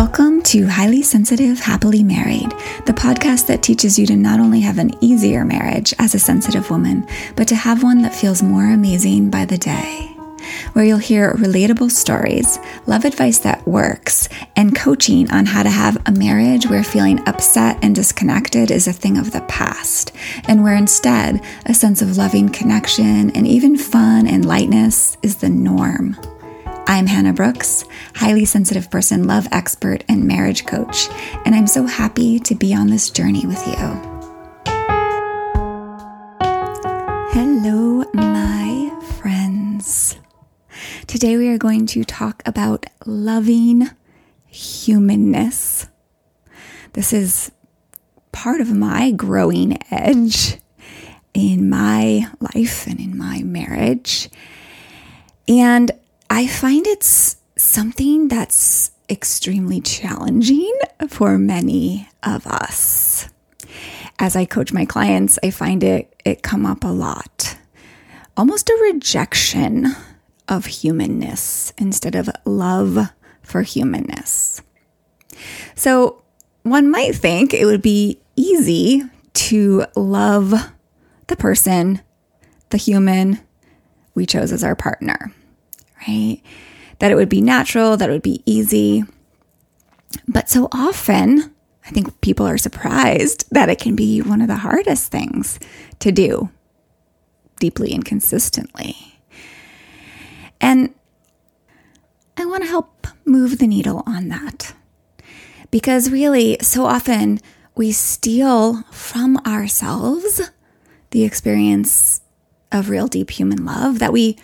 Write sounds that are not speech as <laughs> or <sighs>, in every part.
Welcome to Highly Sensitive, Happily Married, the podcast that teaches you to not only have an easier marriage as a sensitive woman, but to have one that feels more amazing by the day. Where you'll hear relatable stories, love advice that works, and coaching on how to have a marriage where feeling upset and disconnected is a thing of the past, and where instead a sense of loving connection and even fun and lightness is the norm. I'm Hannah Brooks, highly sensitive person, love expert, and marriage coach, and I'm so happy to be on this journey with you. Hello, my friends. Today we are going to talk about loving humanness. This is part of my growing edge in my life and in my marriage. And I find it's something that's extremely challenging for many of us. As I coach my clients, I find it it come up a lot. Almost a rejection of humanness instead of love for humanness. So, one might think it would be easy to love the person, the human we chose as our partner right? That it would be natural, that it would be easy. But so often, I think people are surprised that it can be one of the hardest things to do deeply and consistently. And I want to help move the needle on that. Because really, so often we steal from ourselves the experience of real deep human love that we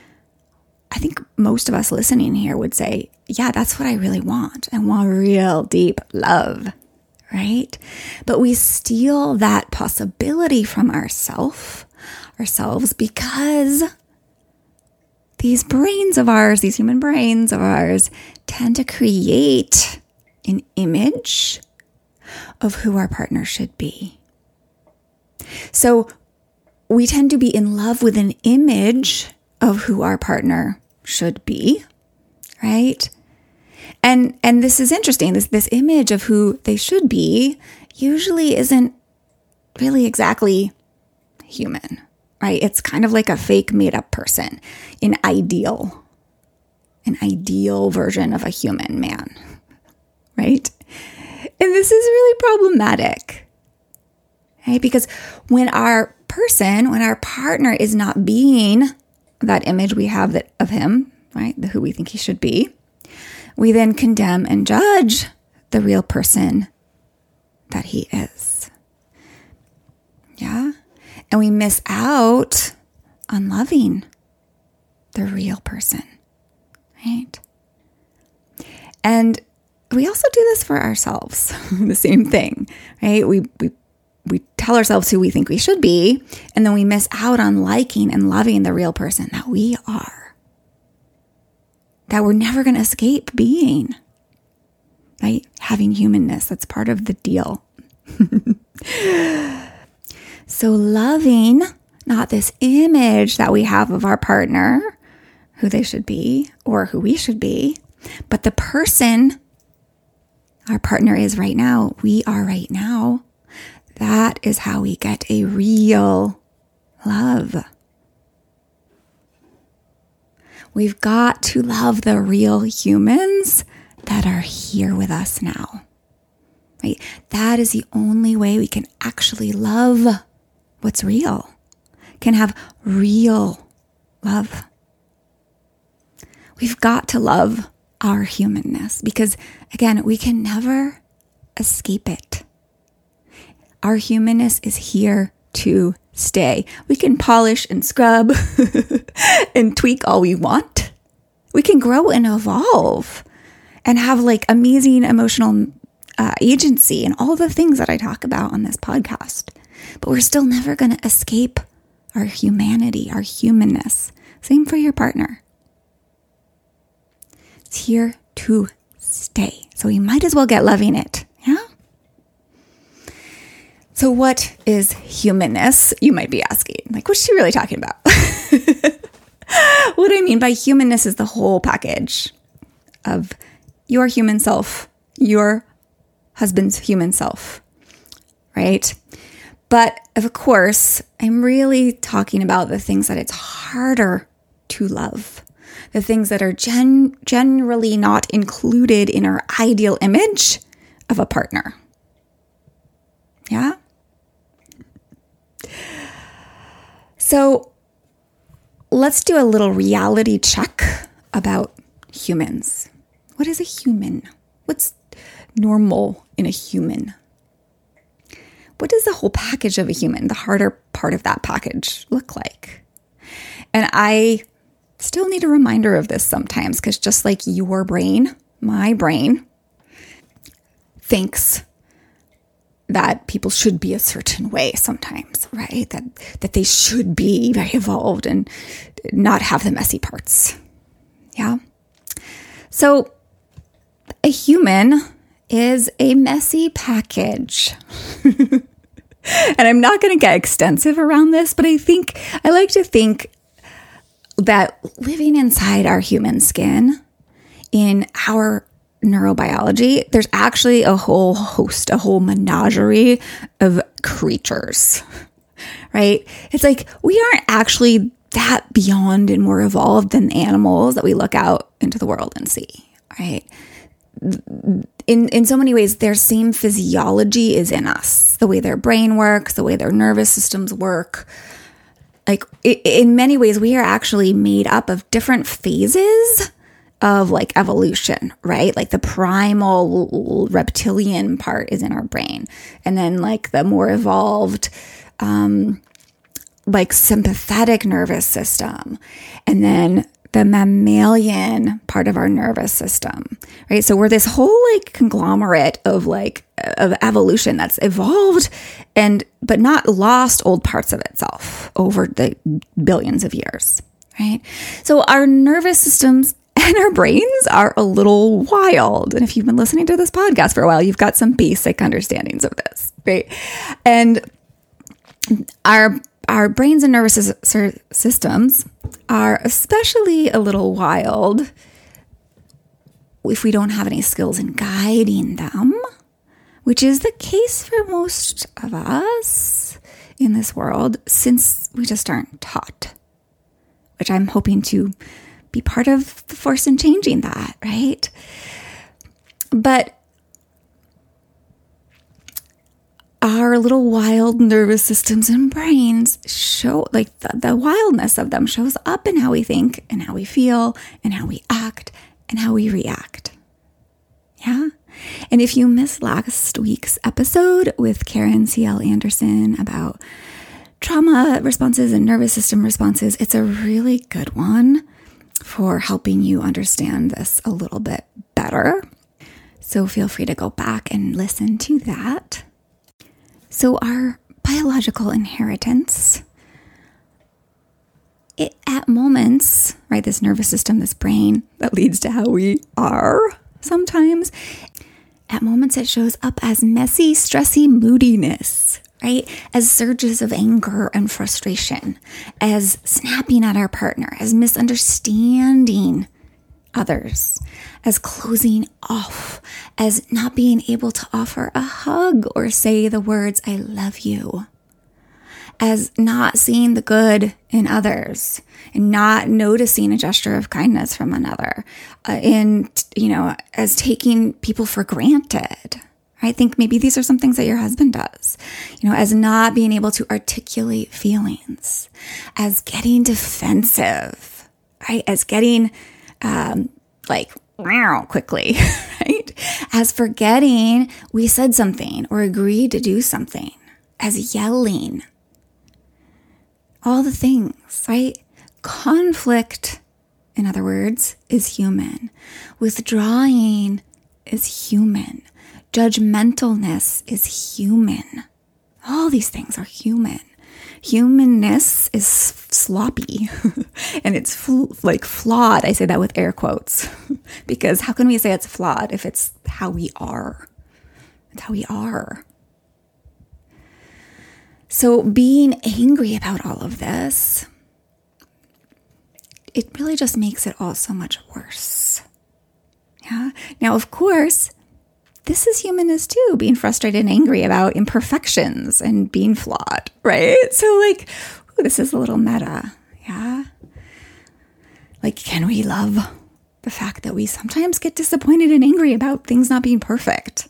I think most of us listening here would say, yeah, that's what I really want. I want real deep love, right? But we steal that possibility from ourself, ourselves because these brains of ours, these human brains of ours, tend to create an image of who our partner should be. So we tend to be in love with an image of who our partner should be, right? And and this is interesting. This this image of who they should be usually isn't really exactly human, right? It's kind of like a fake made up person, an ideal, an ideal version of a human man, <laughs> right? And this is really problematic, right? Because when our person, when our partner is not being that image we have that of him, right? The who we think he should be. We then condemn and judge the real person that he is. Yeah. And we miss out on loving the real person, right? And we also do this for ourselves, <laughs> the same thing, right? We, we we tell ourselves who we think we should be, and then we miss out on liking and loving the real person that we are. That we're never going to escape being, right? Having humanness, that's part of the deal. <laughs> so, loving not this image that we have of our partner, who they should be or who we should be, but the person our partner is right now, we are right now that is how we get a real love. We've got to love the real humans that are here with us now. Right? That is the only way we can actually love what's real, can have real love. We've got to love our humanness because, again, we can never escape it. Our humanness is here to stay. We can polish and scrub <laughs> and tweak all we want. We can grow and evolve and have like amazing emotional uh, agency and all the things that I talk about on this podcast. But we're still never going to escape our humanity, our humanness. Same for your partner. It's here to stay. So we might as well get loving it. So, what is humanness? You might be asking. Like, what's she really talking about? <laughs> what I mean by humanness is the whole package of your human self your husband's human self, right? But of course, I'm really talking about the things that it's harder to love, the things that are gen- generally not included in our ideal image of a partner. Yeah? So let's do a little reality check about humans. What is a human? What's normal in a human? What does the whole package of a human, the harder part of that package, look like? And I still need a reminder of this sometimes because just like your brain, my brain thinks that people should be a certain way sometimes, right? That that they should be very evolved and not have the messy parts. Yeah. So a human is a messy package. <laughs> and I'm not going to get extensive around this, but I think I like to think that living inside our human skin in our neurobiology, there's actually a whole host, a whole menagerie of creatures, <laughs> right? It's like we aren't actually that beyond and more evolved than animals that we look out into the world and see, right? In in so many ways, their same physiology is in us. The way their brain works, the way their nervous systems work. Like in many ways, we are actually made up of different phases of like evolution, right? Like the primal reptilian part is in our brain. And then like the more evolved, um, like sympathetic nervous system. And then the mammalian part of our nervous system, right? So we're this whole like conglomerate of like of evolution that's evolved and but not lost old parts of itself over the billions of years, right? So our nervous systems <laughs> and our brains are a little wild. And if you've been listening to this podcast for a while, you've got some basic understandings of this, right? And our our brains and nervous systems are especially a little wild if we don't have any skills in guiding them, which is the case for most of us in this world since we just aren't taught, which I'm hoping to be part of the force in changing that, right? But our little wild nervous systems and brains show like the, the, wildness of them shows up in how we think and how we feel and how we act and how we react. Yeah. And if you missed last week's episode with Karen C.L. Anderson about trauma responses and nervous system responses, it's a really good one for helping you understand this a little bit better. So feel free to go back and listen to that. So, our biological inheritance, it at moments, right, this nervous system, this brain that leads to how we are sometimes, at moments it shows up as messy, stressy moodiness right? As surges of anger and frustration, as snapping at our partner, as misunderstanding others, as closing off, as not being able to offer a hug or say the words, I love you, as not seeing the good in others and not noticing a gesture of kindness from another, uh, in, you know, as taking people for granted I think maybe these are some things that your husband does, you know, as not being able to articulate feelings, as getting defensive, right? As getting, um, like, quickly, <laughs> right? As forgetting we said something or agreed to do something, as yelling, all the things, right? Conflict, in other words, is human. Withdrawing is human. Judgmentalness is human. All these things are human. Humanness is sloppy <laughs> and it's fl- like flawed. I say that with air quotes <laughs> because how can we say it's flawed if it's how we are? It's how we are. So, being angry about all of this, it really just makes it all so much worse. Yeah. Now, of course, this is humanness too, being frustrated and angry about imperfections and being flawed, right? <laughs> So, like, ooh, this is a little meta. Yeah. Like, can we love the fact that we sometimes get disappointed and angry about things not being perfect?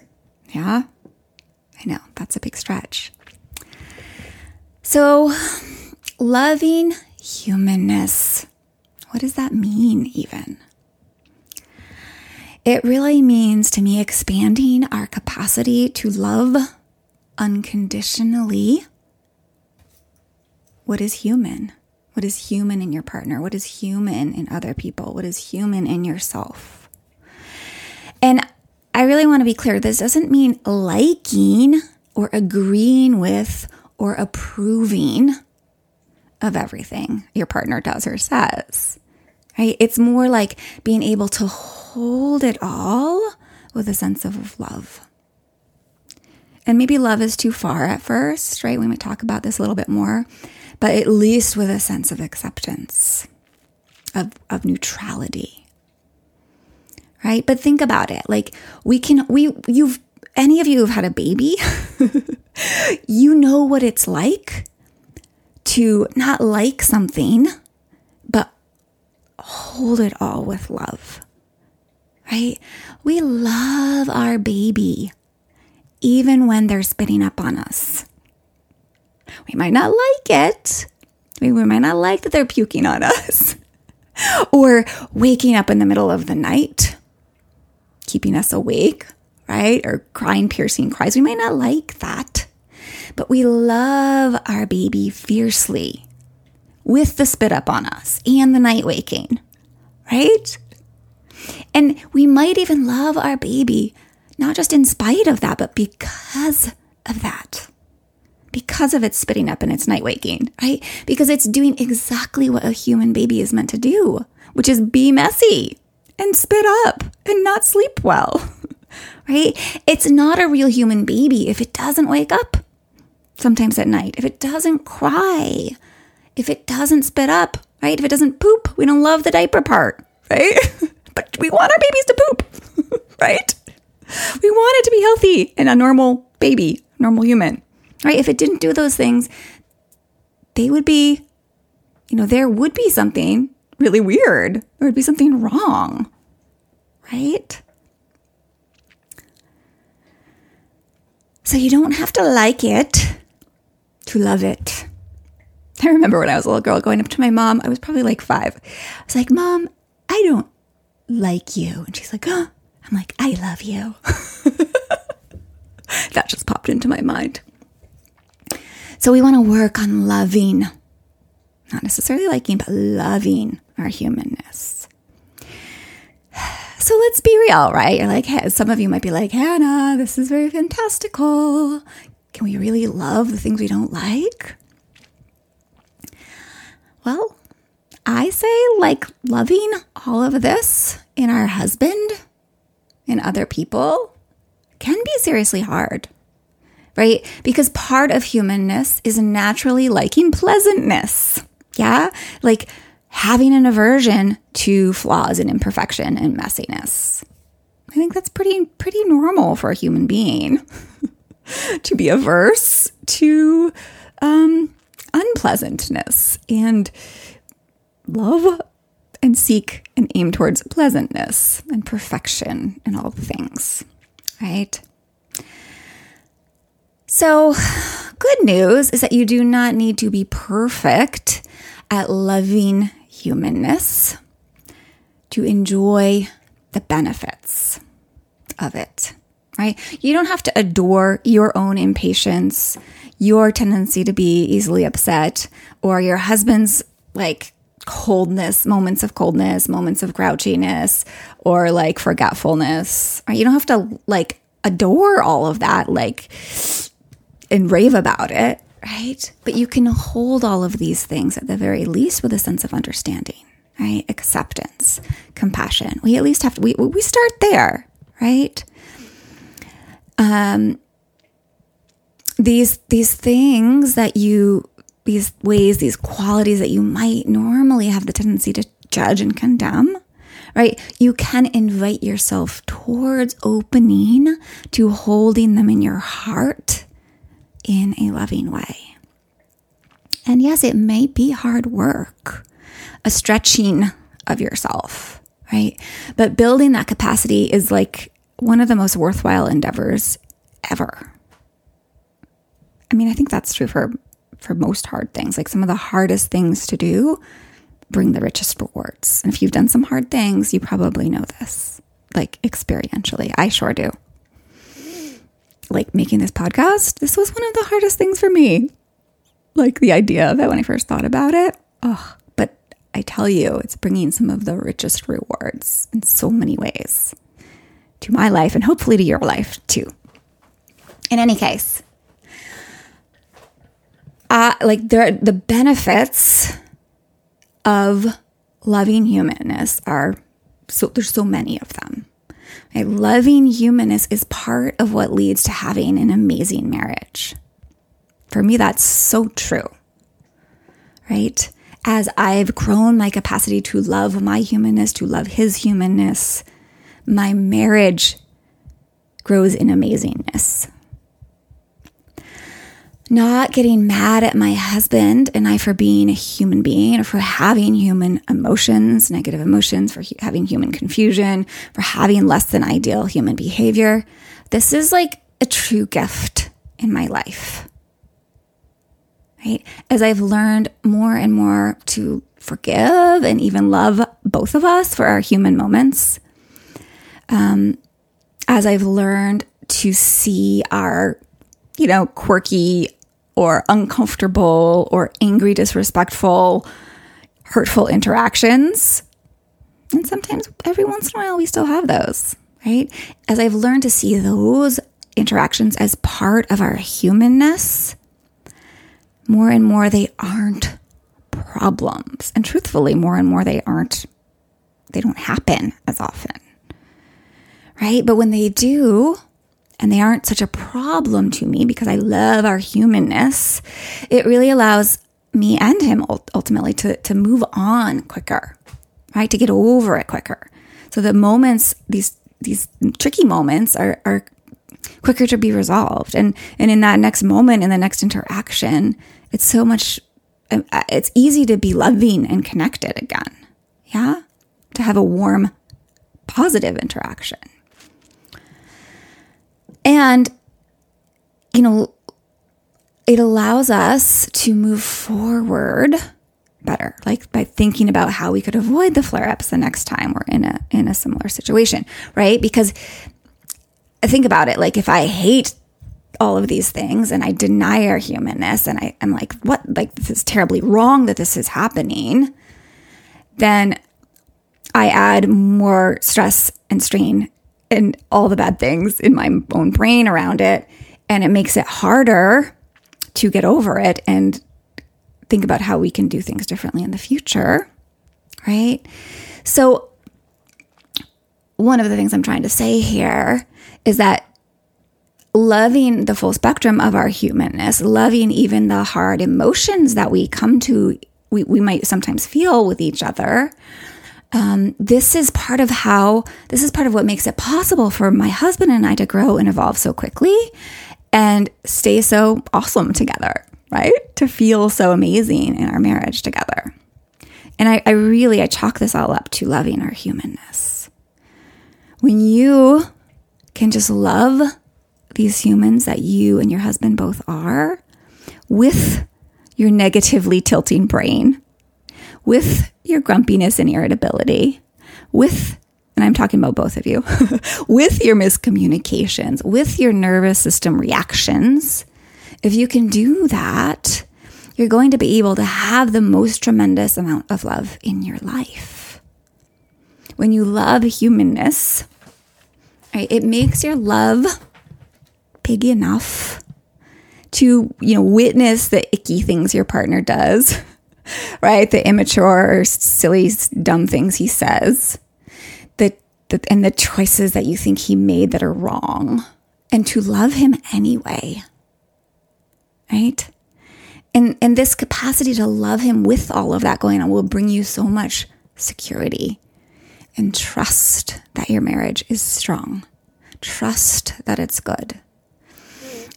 Yeah. I know that's a big stretch. So, loving humanness. What does that mean, even? It really means to me expanding our capacity to love unconditionally what is human. What is human in your partner? What is human in other people? What is human in yourself? And I really want to be clear this doesn't mean liking or agreeing with or approving of everything your partner does or says right? It's more like being able to hold it all with a sense of love. And maybe love is too far at first, right? We might talk about this a little bit more, but at least with a sense of acceptance, of, of neutrality, right? But think about it. Like we can, we, you've, any of you who've had a baby, <laughs> you know what it's like to not like something hold it all with love, right? We love our baby, even when they're spitting up on us. We might not like it. We might not like that they're puking on <laughs> us or waking up in the middle of the night, keeping us awake, right? Or crying piercing cries. We might not like that, but we love our baby fiercely with the spit up on us and the night waking, right? And we might even love our baby, not just in spite of that, but because of that. Because of its spitting up and its night waking, right? Because it's doing exactly what a human baby is meant to do, which is be messy and spit up and not sleep well, <laughs> right? It's not a real human baby if it doesn't wake up sometimes at night, if it doesn't cry, if it doesn't spit up, right? If it doesn't poop, we don't love the diaper part, right? <laughs> but we want our babies to poop, <laughs> right? We want it to be healthy and a normal baby, normal human, right? If it didn't do those things, they would be, you know, there would be something really weird. There would be something wrong, right? So you don't have to like it to love it. <laughs> I remember when I was a little girl going up to my mom, I was probably like five. I was like, Mom, I don't like you. And she's like, oh. I'm like, I love you. <laughs> that just popped into my mind. So we want to work on loving, not necessarily liking, but loving our humanness. <sighs> So let's be real, right? You're like, hey, some of you might be like, Hannah, this is very fantastical. Can we really love the things we don't like? Well, I say like loving all of this in our husband and other people can be seriously hard, right? Because part of humanness is naturally liking pleasantness. Yeah. Like having an aversion to flaws and imperfection and messiness. I think that's pretty, pretty normal for a human being <laughs> to be averse to um, unpleasantness and love and seek and aim towards pleasantness and perfection and all things, right? So, good news is that you do not need to be perfect at loving humanness to enjoy the benefits of it, right? You don't have to adore your own impatience your tendency to be easily upset or your husband's like coldness, moments of coldness, moments of grouchiness, or like forgetfulness. You don't have to like adore all of that, like, and rave about it, right? But you can hold all of these things at the very least with a sense of understanding, right? Acceptance, compassion. We at least have to, we, we start there, right? Um, these these things that you these ways these qualities that you might normally have the tendency to judge and condemn right? You can invite yourself towards opening to holding them in your heart in a loving way. And yes, it may be hard work, a stretching of yourself, right? But building that capacity is like one of the most worthwhile endeavors ever. I mean, I think that's true for for most hard things. Like some of the hardest things to do bring the richest rewards. And if you've done some hard things, you probably know this, like experientially. I sure do. Like making this podcast, this was one of the hardest things for me. Like the idea of it when I first thought about it. Oh, but I tell you, it's bringing some of the richest rewards in so many ways to my life and hopefully to your life too. In any case, uh, like there, the benefits of loving humanness are so there's so many of them. Right? Loving humanness is part of what leads to having an amazing marriage. For me, that's so true. Right? As I've grown my capacity to love my humanness, to love his humanness, my marriage grows in amazingness not getting mad at my husband and I for being a human being or for having human emotions, negative emotions, for having human confusion, for having less than ideal human behavior. This is like a true gift in my life. Right? As I've learned more and more to forgive and even love both of us for our human moments, um, as I've learned to see our you know, quirky or uncomfortable or angry, disrespectful, hurtful interactions. And sometimes, every once in a while, we still have those, right? As I've learned to see those interactions as part of our humanness, more and more they aren't problems. And truthfully, more and more they aren't, they don't happen as often, right? But when they do, and they aren't such a problem to me because I love our humanness, it really allows me and him ultimately to, to move on quicker, right? To get over it quicker. So the moments, these, these tricky moments are, are quicker to be resolved. And, and in that next moment, in the next interaction, it's so much, uh, it's easy to be loving and connected again. Yeah. To have a warm, positive interaction. And, you know, it allows us to move forward better, like by thinking about how we could avoid the flare ups the next time we're in a in a similar situation, right? Because think about it, like if I hate all of these things and I deny our humanness and I am like, what like this is terribly wrong that this is happening, then I add more stress and strain and all the bad things in my own brain around it. And it makes it harder to get over it and think about how we can do things differently in the future. Right. So, one of the things I'm trying to say here is that loving the full spectrum of our humanness, loving even the hard emotions that we come to, we, we might sometimes feel with each other, um, this is part of how, this is part of what makes it possible for my husband and I to grow and evolve so quickly and stay so awesome together, right? To feel so amazing in our marriage together. And I, I really, I chalk this all up to loving our humanness. When you can just love these humans that you and your husband both are with your negatively tilting brain, with your grumpiness and irritability, with, and I'm talking about both of you, <laughs> with your miscommunications, with your nervous system reactions, if you can do that, you're going to be able to have the most tremendous amount of love in your life. When you love humanness, right, it makes your love big enough to, you know, witness the icky things your partner does <laughs> <laughs> right? The immature, silly, dumb things he says, the, the, and the choices that you think he made that are wrong, and to love him anyway, right? And, and this capacity to love him with all of that going on will bring you so much security and trust that your marriage is strong. Trust that it's good.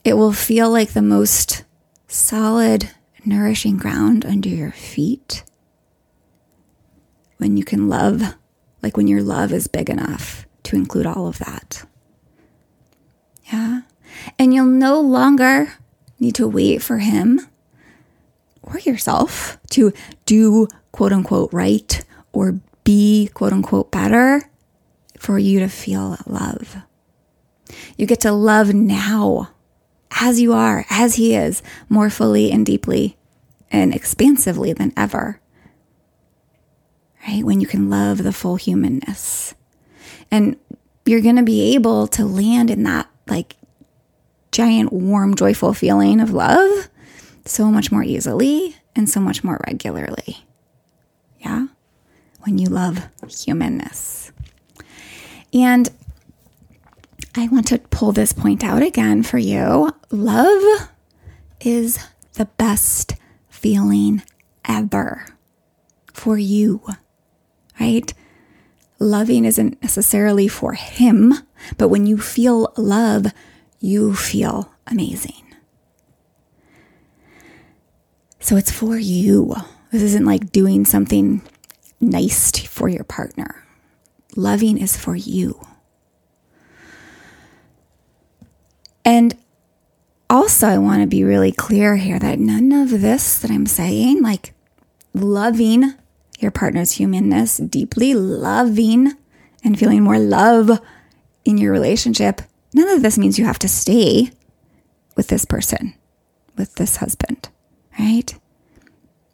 It will feel like the most solid, nourishing ground under your feet when you can love, like when your love is big enough to include all of that. Yeah. And you'll no longer need to wait for him or yourself to do quote unquote right or be quote unquote better for you to feel love. You get to love now as you are, as he is, more fully and deeply and expansively than ever. Right? When you can love the full humanness. And you're going to be able to land in that like giant, warm, joyful feeling of love so much more easily and so much more regularly. Yeah? When you love humanness. And I want to pull this point out again for you. Love is the best feeling ever for you, right? Loving isn't necessarily for him, but when you feel love, you feel amazing. So it's for you. This isn't like doing something nice for your partner. Loving is for you. And also, I want to be really clear here that none of this that I'm saying, like loving your partner's humanness, deeply loving and feeling more love in your relationship, none of this means you have to stay with this person, with this husband, right?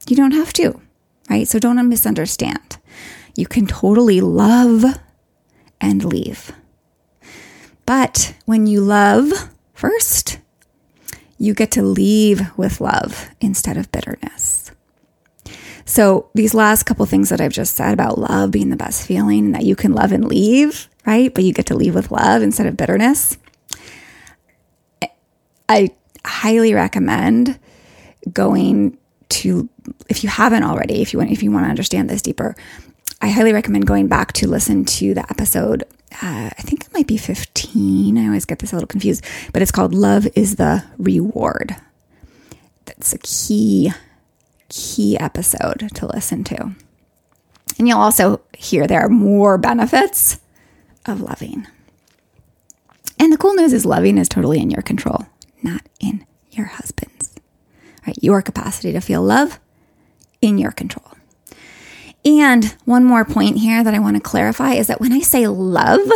You don't have to, right? So don't misunderstand. You can totally love and leave. But when you love, First, you get to leave with love instead of bitterness. So, these last couple things that I've just said about love being the best feeling and that you can love and leave, right? But you get to leave with love instead of bitterness. I highly recommend going to if you haven't already, if you want if you want to understand this deeper, I highly recommend going back to listen to the episode uh, I think it might be 15. I always get this a little confused, but it's called Love is the Reward. That's a key, key episode to listen to. And you'll also hear there are more benefits of loving. And the cool news is loving is totally in your control, not in your husband's. Right? Your capacity to feel love in your control. And one more point here that I want to clarify is that when I say love,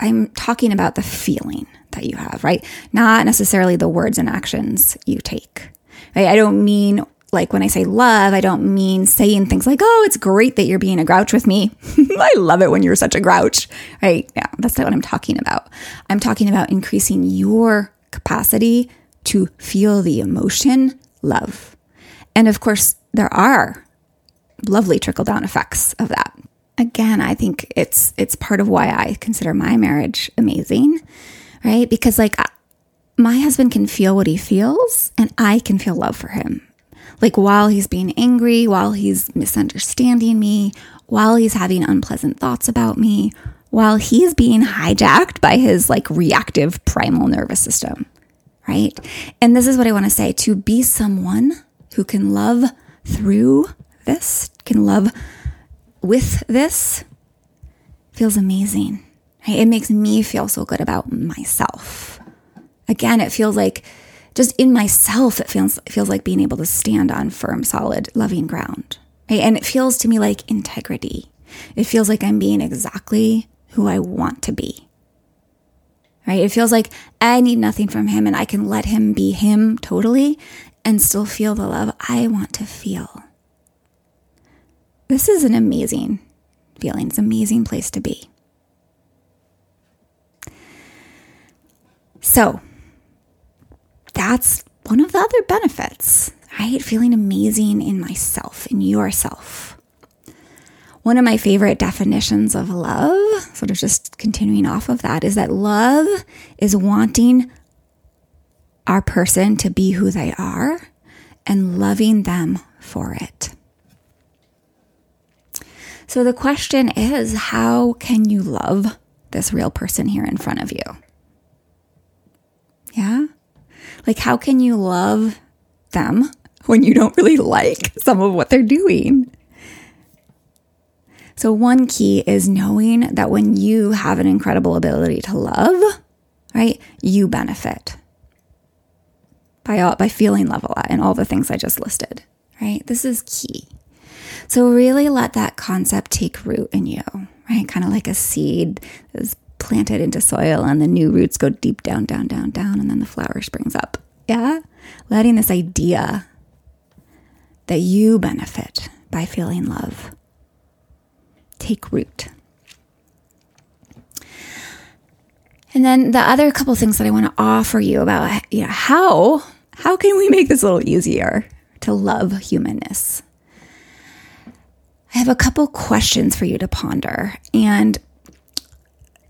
I'm talking about the feeling that you have, right? Not necessarily the words and actions you take. Right? I don't mean like when I say love, I don't mean saying things like, oh, it's great that you're being a grouch with me. <laughs> I love it when you're such a grouch, right? Yeah, that's not what I'm talking about. I'm talking about increasing your capacity to feel the emotion love. And of course, there are lovely trickle down effects of that. Again, I think it's it's part of why I consider my marriage amazing, right? Because like my husband can feel what he feels and I can feel love for him. Like while he's being angry, while he's misunderstanding me, while he's having unpleasant thoughts about me, while he's being hijacked by his like reactive primal nervous system, right? And this is what I want to say to be someone who can love through this, can love with this, feels amazing. It makes me feel so good about myself. Again, it feels like just in myself, it feels it feels like being able to stand on firm, solid, loving ground. And it feels to me like integrity. It feels like I'm being exactly who I want to be. Right? It feels like I need nothing from him and I can let him be him totally and still feel the love I want to feel. This is an amazing feeling. It's an amazing place to be. So, that's one of the other benefits, right? Feeling amazing in myself, in yourself. One of my favorite definitions of love, sort of just continuing off of that, is that love is wanting our person to be who they are and loving them for it. So the question is how can you love this real person here in front of you? Yeah? Like, how can you love them when you don't really like some of what they're doing? So, one key is knowing that when you have an incredible ability to love, right, you benefit by, all, by feeling love a lot and all the things I just listed, right? This is key. So, really let that concept take root in you, right? Kind of like a seed is planted into soil and the new roots go deep down, down, down, down, and then the flower springs up. Yeah? Letting this idea that you benefit by feeling love take root. And then the other couple things that I want to offer you about you know how how can we make this a little easier to love humanness? I have a couple questions for you to ponder and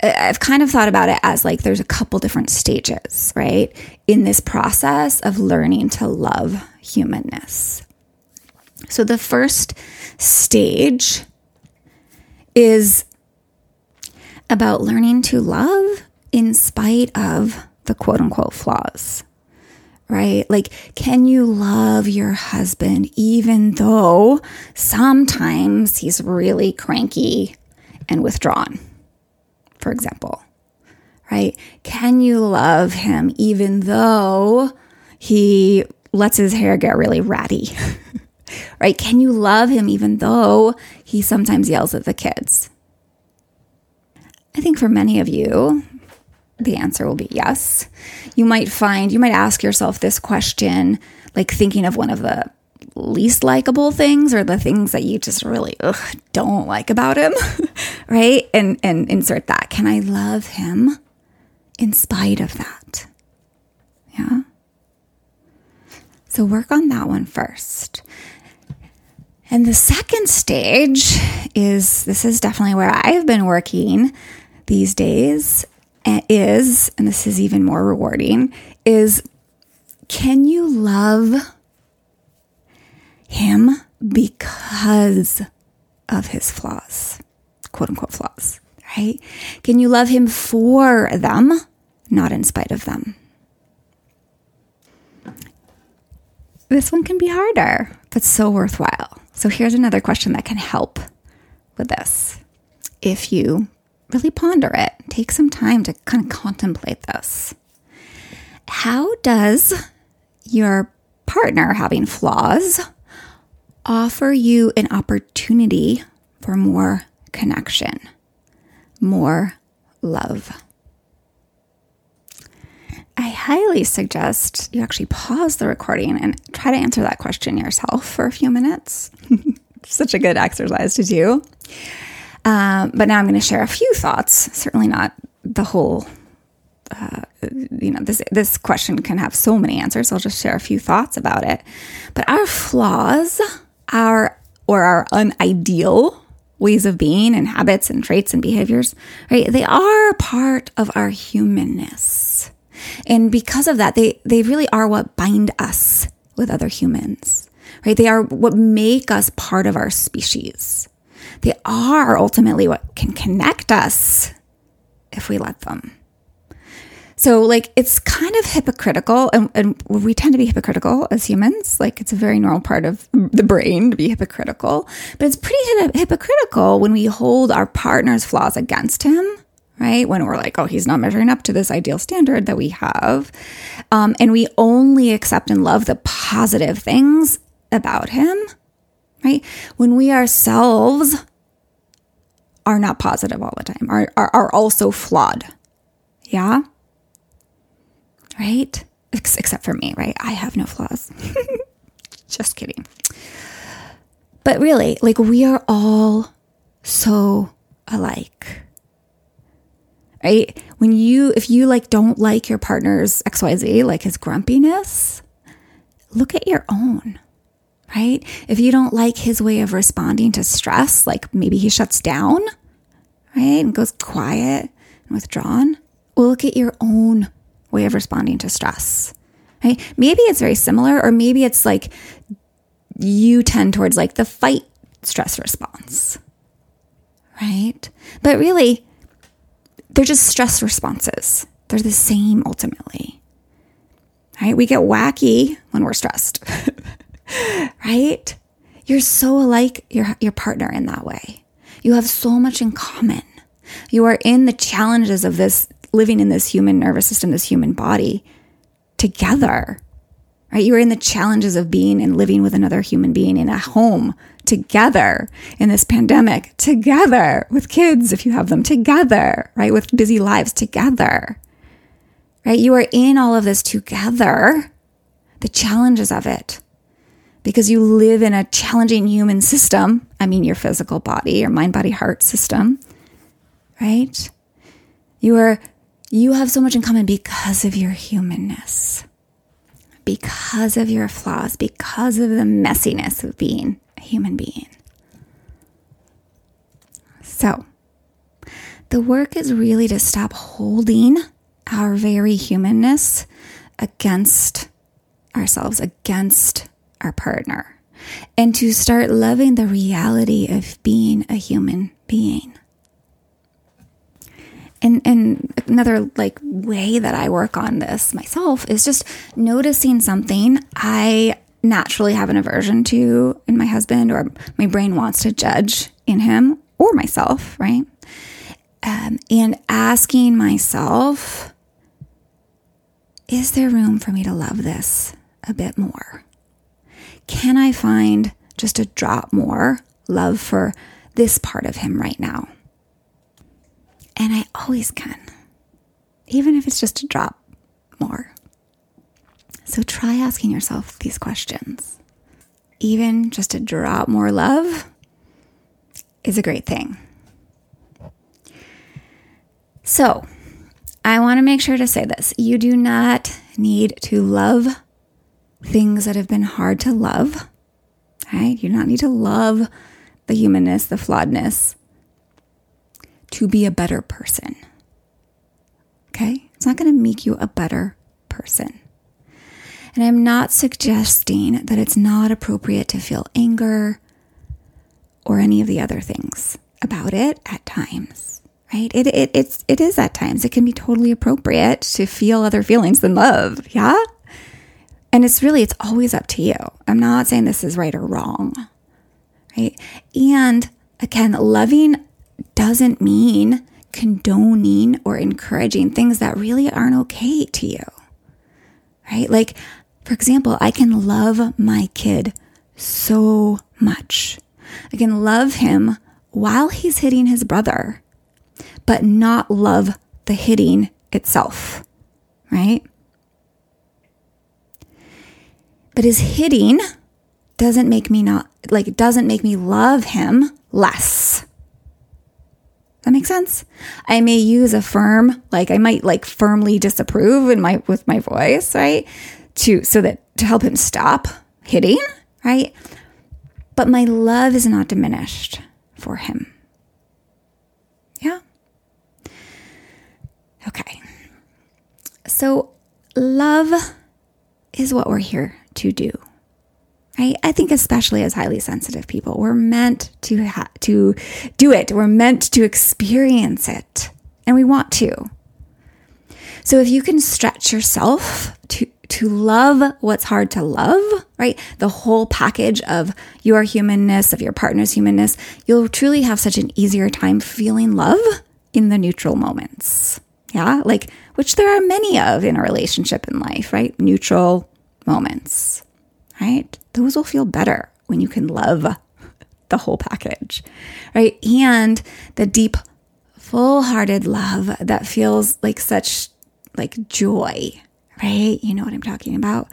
I've kind of thought about it as like there's a couple different stages, right? In this process of learning to love humanness. So the first stage is about learning to love in spite of the quote unquote flaws, right? Like, can you love your husband even though sometimes he's really cranky and withdrawn? for example, right? Can you love him even though he lets his hair get really ratty? <laughs> right? Can you love him even though he sometimes yells at the kids? I think for many of you, the answer will be yes. You might find, you might ask yourself this question, like thinking of one of the least likable things or the things that you just really ugh, don't like about him, <laughs> right? And and insert that. Can I love him in spite of that? Yeah. So work on that one first. And the second stage is this is definitely where I've been working these days is and this is even more rewarding is can you love him because of his flaws, quote unquote flaws, right? Can you love him for them, not in spite of them? This one can be harder, but so worthwhile. So here's another question that can help with this. If you really ponder it, take some time to kind of contemplate this. How does your partner having flaws offer you an opportunity for more connection, more love. I highly suggest you actually pause the recording and try to answer that question yourself for a few minutes. <laughs> Such a good exercise to do. Um, but now I'm going to share a few thoughts, certainly not the whole. Uh, you know, this this question can have so many answers. I'll just share a few thoughts about it. But our flaws our or our unideal ways of being and habits and traits and behaviors, right? They are part of our humanness. And because of that, they, they really are what bind us with other humans, right? They are what make us part of our species. They are ultimately what can connect us if we let them. So, like, it's kind of hypocritical, and, and, we tend to be hypocritical as humans. Like, it's a very normal part of the brain to be hypocritical, but it's pretty hypocritical when we hold our partner's flaws against him, right? When we're like, oh, he's not measuring up to this ideal standard that we have. Um, and we only accept and love the positive things about him, right? When we ourselves are not positive all the time, are, are, are also flawed. Yeah right? Ex- except for me, right? I have no flaws. <laughs> Just kidding. But really, like we are all so alike. Right? When you if you like don't like your partner's XYZ, like his grumpiness, look at your own. Right? If you don't like his way of responding to stress, like maybe he shuts down, right? And goes quiet and withdrawn. Well, look at your own way of responding to stress. Right? Maybe it's very similar, or maybe it's like you tend towards like the fight stress response. right? But really, they're just stress responses. They're the same ultimately. Right? We get wacky when we're stressed. <laughs> right? You're so alike your your partner in that way. You have so much in common. You are in the challenges of this living in this human nervous system, this human body together. Right? You are in the challenges of being and living with another human being in a home together in this pandemic, together with kids if you have them together, right? With busy lives together. Right? You are in all of this together. The challenges of it because you live in a challenging human system. I mean, your physical body, your mind, body, heart system, right? You are, you have so much in common because of your humanness, because of your flaws, because of the messiness of being a human being. So, the work is really to stop holding our very humanness against ourselves, against our partner and to start loving the reality of being a human being. And, and another like way that I work on this myself is just noticing something I naturally have an aversion to in my husband or my brain wants to judge in him or myself, right? Um, and asking myself, is there room for me to love this a bit more? Can I find just a drop more love for this part of him right now? And I always can, even if it's just a drop more. So try asking yourself these questions. Even just a drop more love is a great thing. So, I want to make sure to say this. You do not need to love things that have been hard to love. Right? You do not need to love the humanness, the flawedness to be a better person. Okay? It's not going to make you a better person. And I'm not suggesting that it's not appropriate to feel anger or any of the other things about it at times. Right? It, it, it's, it is at times. It can be totally appropriate to feel other feelings than love. Yeah? And it's really, it's always up to you. I'm not saying this is right or wrong, right? And again, loving doesn't mean condoning or encouraging things that really aren't okay to you, right? Like, for example, I can love my kid so much. I can love him while he's hitting his brother, but not love the hitting itself, right? But his hitting doesn't make me not like it doesn't make me love him less. That makes sense. I may use a firm, like I might like firmly disapprove in my with my voice, right? To so that to help him stop hitting, right? But my love is not diminished for him. Yeah. Okay. So love is what we're here to do. Right? I think especially as highly sensitive people, we're meant to ha- to do it. We're meant to experience it, and we want to. So if you can stretch yourself to to love what's hard to love, right? The whole package of your humanness, of your partner's humanness, you'll truly have such an easier time feeling love in the neutral moments. Yeah, like which there are many of in a relationship in life, right? Neutral, moments, right? Those will feel better when you can love <laughs> the whole package, right? And the deep, full hearted love that feels like such like joy, right? You know what I'm talking about?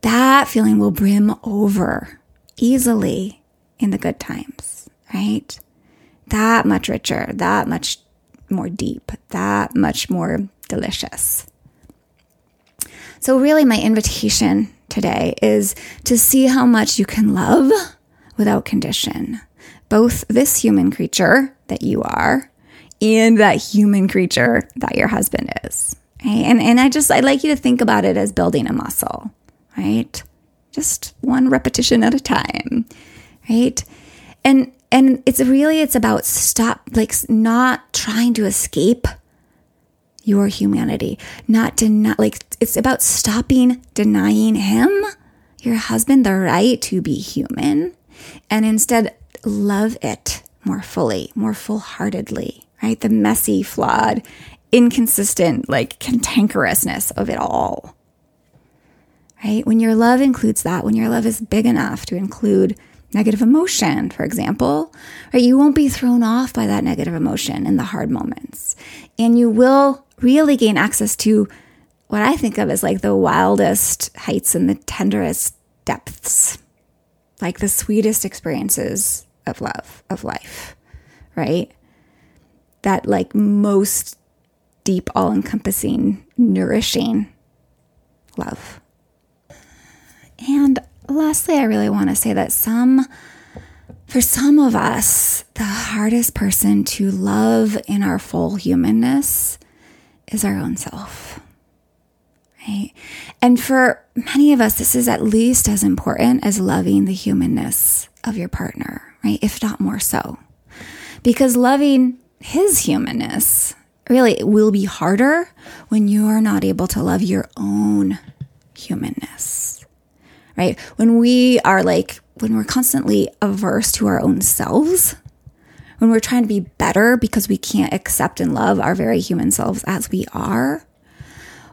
That feeling will brim over easily in the good times, right? That much richer, that much more deep, that much more delicious. So, really, my invitation today is to see how much you can love without condition, both this human creature that you are and that human creature that your husband is. Right? And, and I just, I'd like you to think about it as building a muscle, right? Just one repetition at a time, right? And And it's really it's about stop like not trying to escape your humanity, not deny like it's about stopping denying him, your husband the right to be human and instead love it more fully, more full-heartedly, right? The messy, flawed, inconsistent, like cantankerousness of it all. Right? When your love includes that, when your love is big enough to include negative emotion, for example, right? You won't be thrown off by that negative emotion in the hard moments. And you will really gain access to what I think of as like the wildest heights and the tenderest depths, like the sweetest experiences of love, of life, right? That like most deep, all encompassing, nourishing love. And lastly, I really want to say that some, for some of us, the hardest person to love in our full humanness is our own self. Right? And for many of us, this is at least as important as loving the humanness of your partner, right? If not more so. Because loving his humanness really will be harder when you are not able to love your own humanness, right? When we are like, when we're constantly averse to our own selves, when we're trying to be better because we can't accept and love our very human selves as we are,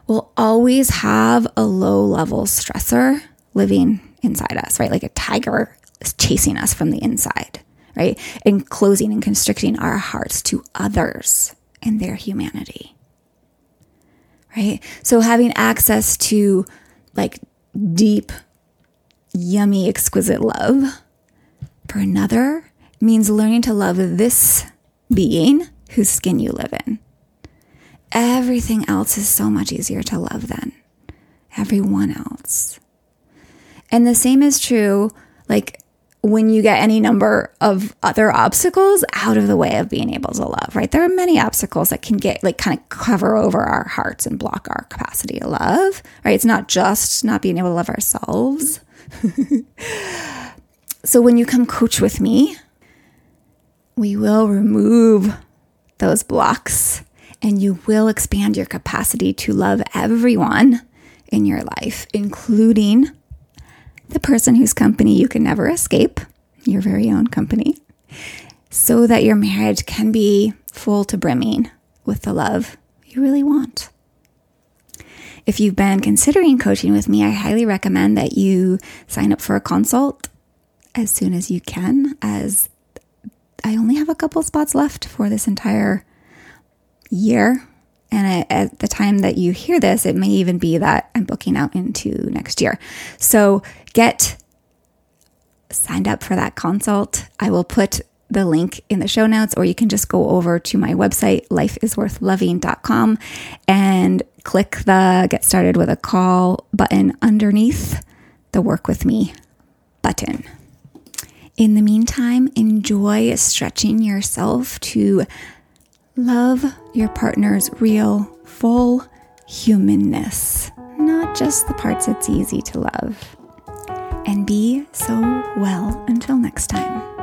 we'll always have a low level stressor living inside us, right? Like a tiger is chasing us from the inside, right? And closing and constricting our hearts to others and their humanity, right? So having access to like deep, yummy, exquisite love for another means learning to love this being whose skin you live in. Everything else is so much easier to love than everyone else. And the same is true, like when you get any number of other obstacles out of the way of being able to love, right? There are many obstacles that can get like kind of cover over our hearts and block our capacity to love, right? It's not just not being able to love ourselves. <laughs> so when you come coach with me, we will remove those blocks and you will expand your capacity to love everyone in your life, including the person whose company you can never escape, your very own company, so that your marriage can be full to brimming with the love you really want. If you've been considering coaching with me, I highly recommend that you sign up for a consult as soon as you can, as I only have a couple spots left for this entire year. And at the time that you hear this, it may even be that I'm booking out into next year. So get signed up for that consult. I will put the link in the show notes, or you can just go over to my website, lifeisworthloving.com, and click the get started with a call button underneath the work with me button. In the meantime, enjoy stretching yourself to love your partner's real, full humanness, not just the parts it's easy to love. And be so well until next time.